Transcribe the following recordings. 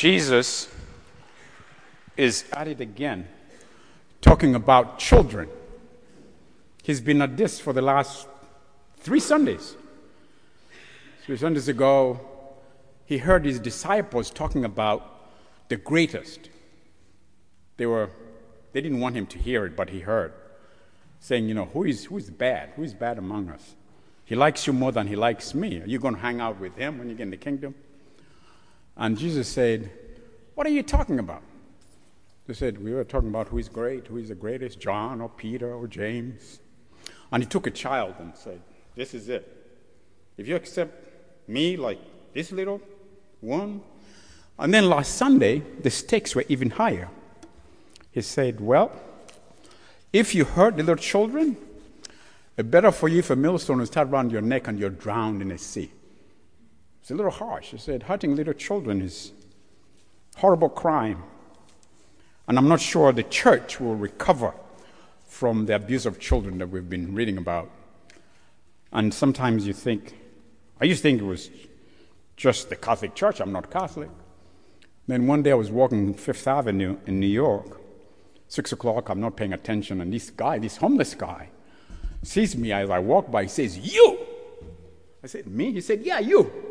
Jesus is at it again, talking about children. He's been at this for the last three Sundays. Three Sundays ago, he heard his disciples talking about the greatest. They were they didn't want him to hear it, but he heard, saying, you know, who is who is bad? Who is bad among us? He likes you more than he likes me. Are you going to hang out with him when you get in the kingdom? And Jesus said, What are you talking about? They said, We were talking about who is great, who is the greatest, John or Peter or James. And he took a child and said, This is it. If you accept me like this little one. And then last Sunday, the stakes were even higher. He said, Well, if you hurt the little children, it's better for you if a millstone is tied around your neck and you're drowned in a sea. It's a little harsh. He said, Hurting little children is horrible crime. And I'm not sure the church will recover from the abuse of children that we've been reading about. And sometimes you think, I used to think it was just the Catholic Church. I'm not Catholic. Then one day I was walking Fifth Avenue in New York, six o'clock, I'm not paying attention, and this guy, this homeless guy, sees me as I walk by. He says, You! I said, Me? He said, Yeah, you.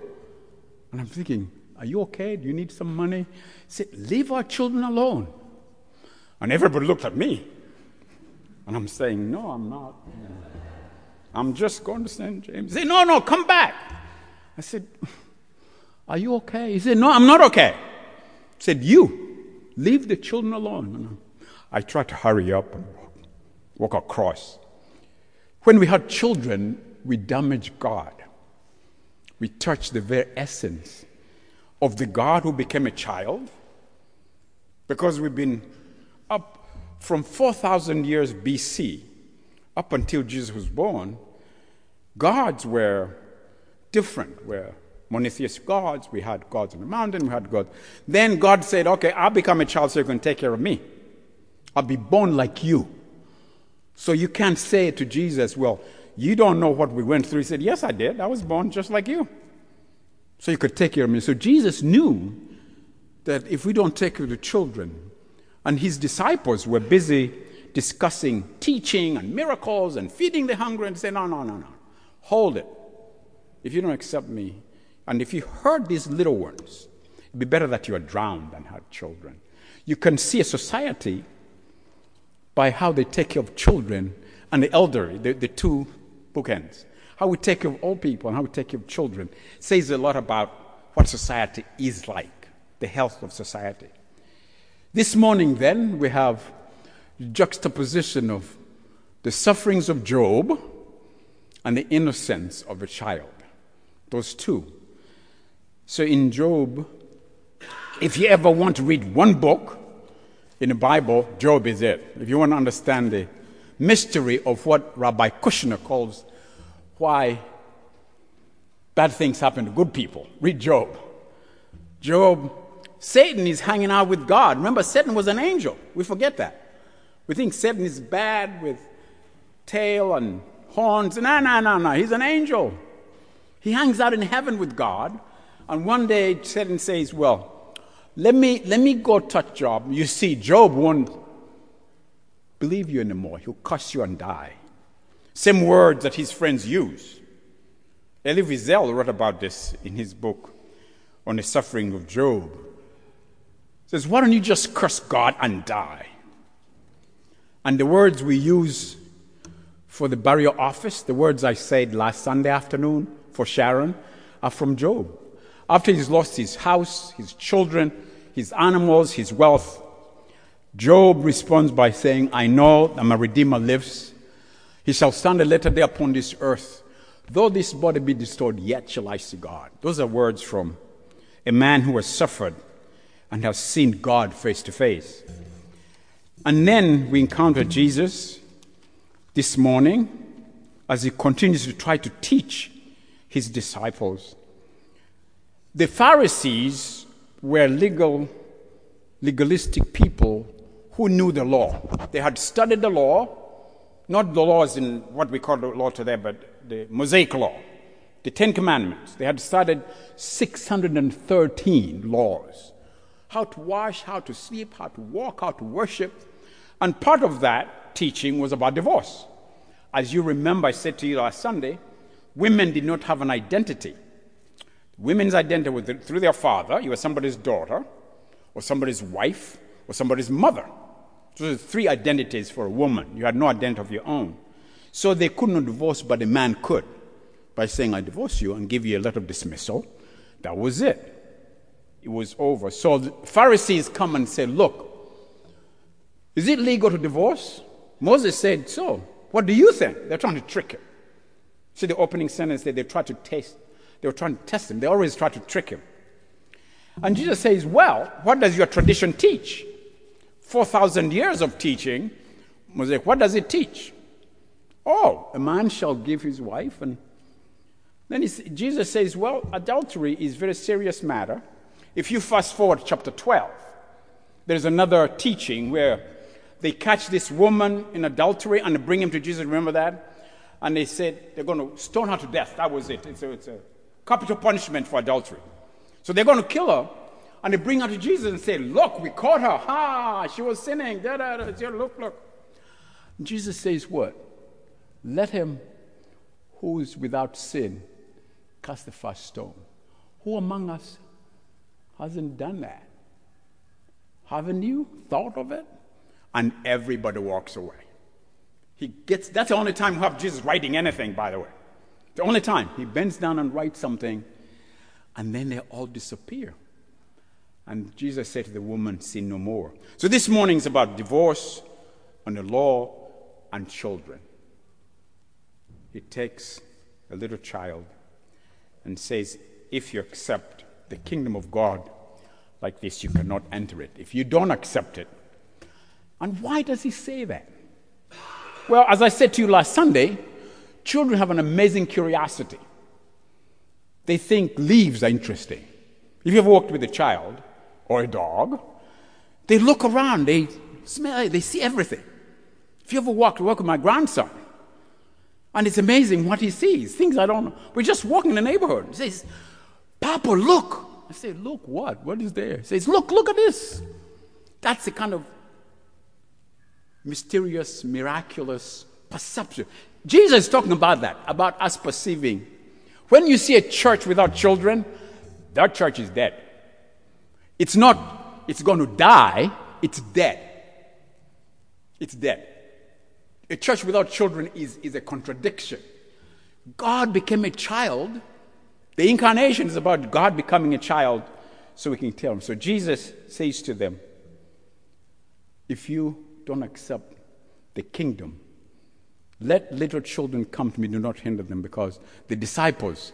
And I'm thinking, Are you okay? Do you need some money? He said, Leave our children alone. And everybody looked at me. And I'm saying, No, I'm not. I'm just going to St. James. He said, No, no, come back. I said, Are you okay? He said, No, I'm not okay. Said, You, leave the children alone. I tried to hurry up and walk across. When we had children, we damage God. We touch the very essence of the God who became a child because we've been up from 4,000 years BC up until Jesus was born. Gods were different, were monotheist gods. We had gods on the mountain, we had gods. Then God said, Okay, I'll become a child so you can take care of me. I'll be born like you. So you can't say to Jesus, Well, you don't know what we went through. He said, Yes, I did. I was born just like you. So you could take care of me. So Jesus knew that if we don't take care of the children, and his disciples were busy discussing teaching and miracles and feeding the hungry, and say, No, no, no, no. Hold it. If you don't accept me, and if you hurt these little ones, it'd be better that you are drowned than have children. You can see a society by how they take care of children and the elderly, the, the two How we take care of old people and how we take care of children says a lot about what society is like, the health of society. This morning, then, we have juxtaposition of the sufferings of Job and the innocence of a child. Those two. So in Job, if you ever want to read one book in the Bible, Job is it. If you want to understand the mystery of what Rabbi Kushner calls why bad things happen to good people, read Job. Job, Satan is hanging out with God. Remember, Satan was an angel. We forget that. We think Satan is bad with tail and horns. No, no, no, no. He's an angel. He hangs out in heaven with God. And one day, Satan says, Well, let me, let me go touch Job. You see, Job won't believe you anymore. He'll curse you and die. Same words that his friends use. Elie Wiesel wrote about this in his book on the suffering of Job. He says, Why don't you just curse God and die? And the words we use for the burial office, the words I said last Sunday afternoon for Sharon, are from Job. After he's lost his house, his children, his animals, his wealth, Job responds by saying, I know that my Redeemer lives. He shall stand a later day upon this earth. Though this body be destroyed, yet shall I see God. Those are words from a man who has suffered and has seen God face to face. And then we encounter Jesus this morning as he continues to try to teach his disciples. The Pharisees were legal, legalistic people who knew the law. They had studied the law, not the laws in what we call the law today, but the Mosaic law, the Ten Commandments. They had studied 613 laws. how to wash, how to sleep, how to walk, how to worship. And part of that teaching was about divorce. As you remember, I said to you last Sunday, women did not have an identity. Women's identity was through their father, you were somebody's daughter, or somebody's wife, or somebody's mother. So three identities for a woman. You had no identity of your own. So they could not divorce, but a man could by saying, I divorce you and give you a letter of dismissal. That was it. It was over. So the Pharisees come and say, Look, is it legal to divorce? Moses said, So. What do you think? They're trying to trick him. See the opening sentence that they tried to test. They were trying to test him. They always try to trick him. And Jesus says, Well, what does your tradition teach? 4,000 years of teaching. Mosaic, what does it teach? Oh, a man shall give his wife. And then Jesus says, Well, adultery is very serious matter. If you fast forward to chapter 12, there's another teaching where they catch this woman in adultery and bring him to Jesus. Remember that? And they said they're going to stone her to death. That was it. It's a, it's a capital punishment for adultery. So they're going to kill her. And they bring her to Jesus and say, Look, we caught her. Ha! She was sinning. Da, da, da. Look, look. And Jesus says, What? Let him who is without sin cast the first stone. Who among us hasn't done that? Haven't you thought of it? And everybody walks away. He gets, that's the only time we have Jesus writing anything, by the way. The only time. He bends down and writes something, and then they all disappear. And Jesus said to the woman, Sin no more. So this morning is about divorce and the law and children. He takes a little child and says, If you accept the kingdom of God like this, you cannot enter it. If you don't accept it, and why does he say that? Well, as I said to you last Sunday, children have an amazing curiosity. They think leaves are interesting. If you've walked with a child or a dog, they look around, they smell, they see everything. If you ever walk, walk with my grandson, and it's amazing what he sees, things I don't know. We're just walking in the neighborhood. He says, Papa, look. I say, Look what? What is there? He says, Look, look at this. That's the kind of mysterious, miraculous perception. Jesus is talking about that, about us perceiving. When you see a church without children, that church is dead. It's not, it's going to die, it's dead. It's dead. A church without children is, is a contradiction. God became a child. The incarnation is about God becoming a child so we can tell him. So Jesus says to them, If you don't accept the kingdom, let little children come to me, do not hinder them, because the disciples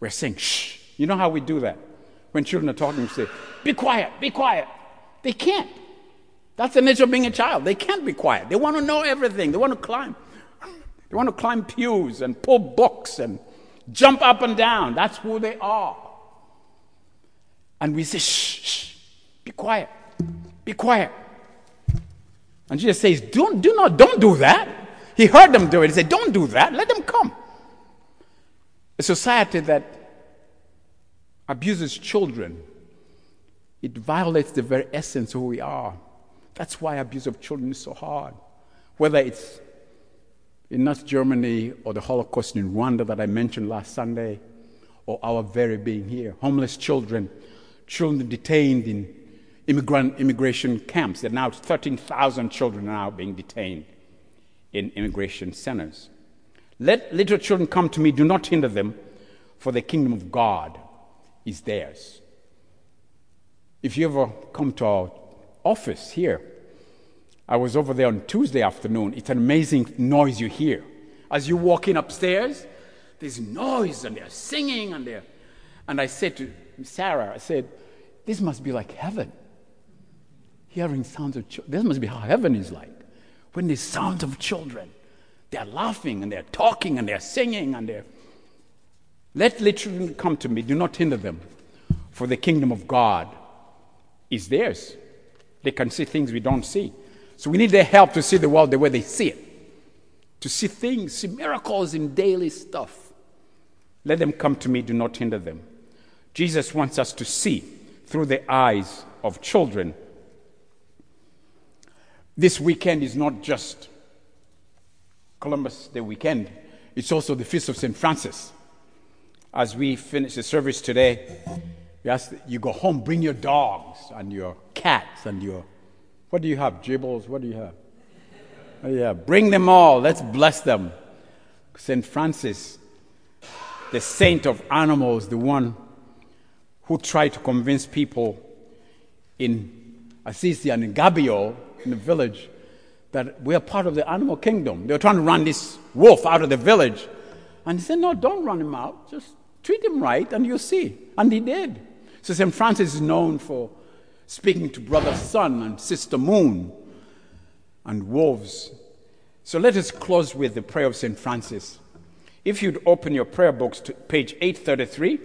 were saying, shh. You know how we do that? When children are talking, we say, be quiet, be quiet. They can't. That's the nature of being a child. They can't be quiet. They want to know everything. They want to climb. They want to climb pews and pull books and jump up and down. That's who they are. And we say, shh, shh, be quiet, be quiet. And Jesus says, don't, do not, don't do that. He heard them do it. He said, don't do that. Let them come. A society that abuses children, it violates the very essence of who we are. That's why abuse of children is so hard. Whether it's in Nazi Germany or the Holocaust in Rwanda that I mentioned last Sunday, or our very being here. Homeless children, children detained in immigrant, immigration camps. There are now 13,000 children now being detained in immigration centers. Let little children come to me, do not hinder them, for the kingdom of God is theirs. If you ever come to our office here. I was over there on Tuesday afternoon. It's an amazing noise you hear. As you walk in upstairs, there's noise and they're singing and they're. And I said to Sarah, I said, this must be like heaven. Hearing sounds of children. This must be how heaven is like. When there's sounds of children, they're laughing and they're talking and they're singing and they're. Let little children come to me. Do not hinder them, for the kingdom of God is theirs. They can see things we don't see. So we need their help to see the world the way they see it. To see things, see miracles in daily stuff. Let them come to me, do not hinder them. Jesus wants us to see through the eyes of children. This weekend is not just Columbus Day weekend, it's also the Feast of St. Francis. As we finish the service today, we ask that you go home, bring your dogs and your cats and your, what do you have? Gibbles, what do you have? Oh, yeah, bring them all. Let's bless them. St. Francis, the saint of animals, the one who tried to convince people in Assisi and in Gubbio, in the village, that we are part of the animal kingdom. They were trying to run this wolf out of the village. And he said, No, don't run him out. Just treat him right and you'll see. And he did. So St. Francis is known for speaking to Brother Sun and Sister Moon and wolves. So let us close with the prayer of St. Francis. If you'd open your prayer books to page 833,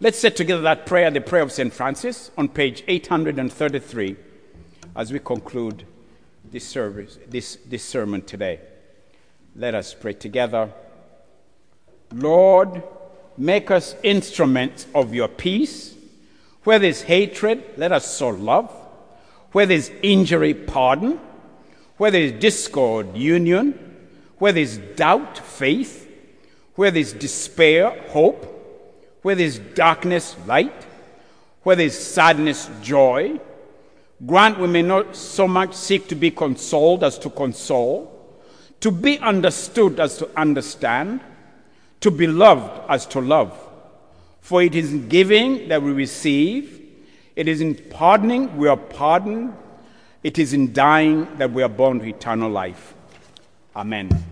let's set together that prayer, the prayer of St. Francis, on page 833 as we conclude this service, this, this sermon today. Let us pray together. Lord, make us instruments of your peace. Where there's hatred, let us sow love. Where there's injury, pardon. Where there's discord, union. Where there's doubt, faith. Where there's despair, hope. Where there's darkness, light. Where there's sadness, joy Grant we may not so much seek to be consoled as to console, to be understood as to understand, to be loved as to love. For it is in giving that we receive, it is in pardoning we are pardoned, it is in dying that we are born to eternal life. Amen.